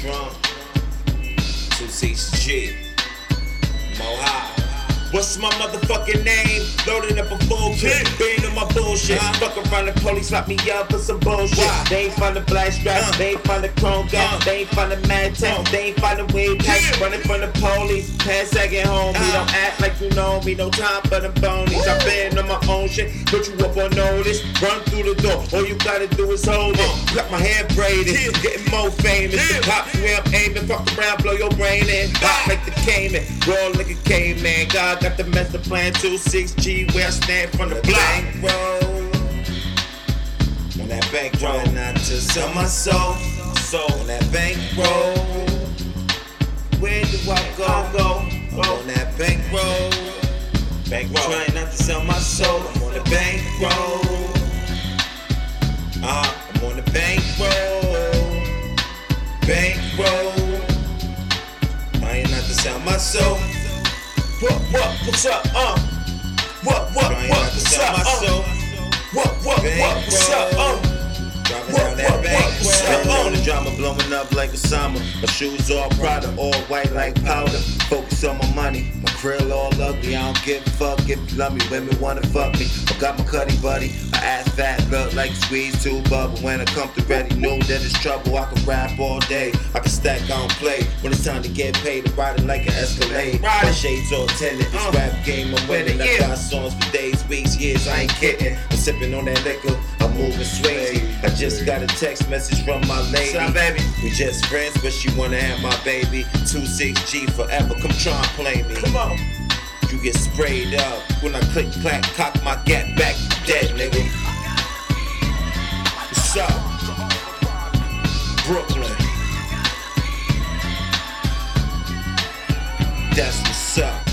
Trump. 26G. Mohawk. What's my motherfucking name? Loading up a full clip, being on my bullshit. Uh, Fuck around the police, lock me up for some bullshit. Why? They ain't find the black strap, uh, they ain't find the chrome gap, uh, they ain't find the mad tech, uh, they ain't find the pack. Yeah. Running from the police, pass second home. We don't act you know me, no time for the bonies. I've been on my own shit, put you up on notice. Run through the door, all you gotta do is hold it. Uh. Got my hair braided, yeah. getting more famous. Yeah. Pop where I'm aiming, fuck around, blow your brain in. Pop ah. like the Cayman, roll like a caveman. God got the master plan 26G where I stand from the block. Roll. On that bank roll, not to sell my soul. So on that bank roll, Bank roll. Trying not to sell my soul. I'm on the bank roll. Uh, I'm on the bank roll. Bank roll. Trying not to sell my soul. What, what, what's up, uh? What, what, what, what's up, uh? What, what, what, what's up, uh? Dropping down that bank, spitting on the drama, blowing up like a summer. My shoes all Prada, all white like powder. Focus on my money, my grill all ugly. I don't give a fuck if you love me. Women wanna fuck me. I got my cutty buddy. I ass fat, look like squeeze two bubble. When I come to ready, know that it's trouble. I can rap all day. I can stack, I don't play. When it's time to get paid, I ride it like an Escalade. My shades all tinted. This uh, rap game I'm winning. I got songs for days, weeks, years. I ain't kidding. I'm sipping on that liquor. I'm moving swing. I just got a text message from my lady. What's up, baby? We just friends, but she wanna have my baby. 26G forever. Come try and play me. Come on. You get sprayed up when I click clack, cock my gap back, dead nigga. What's up? Brooklyn. That's what's up.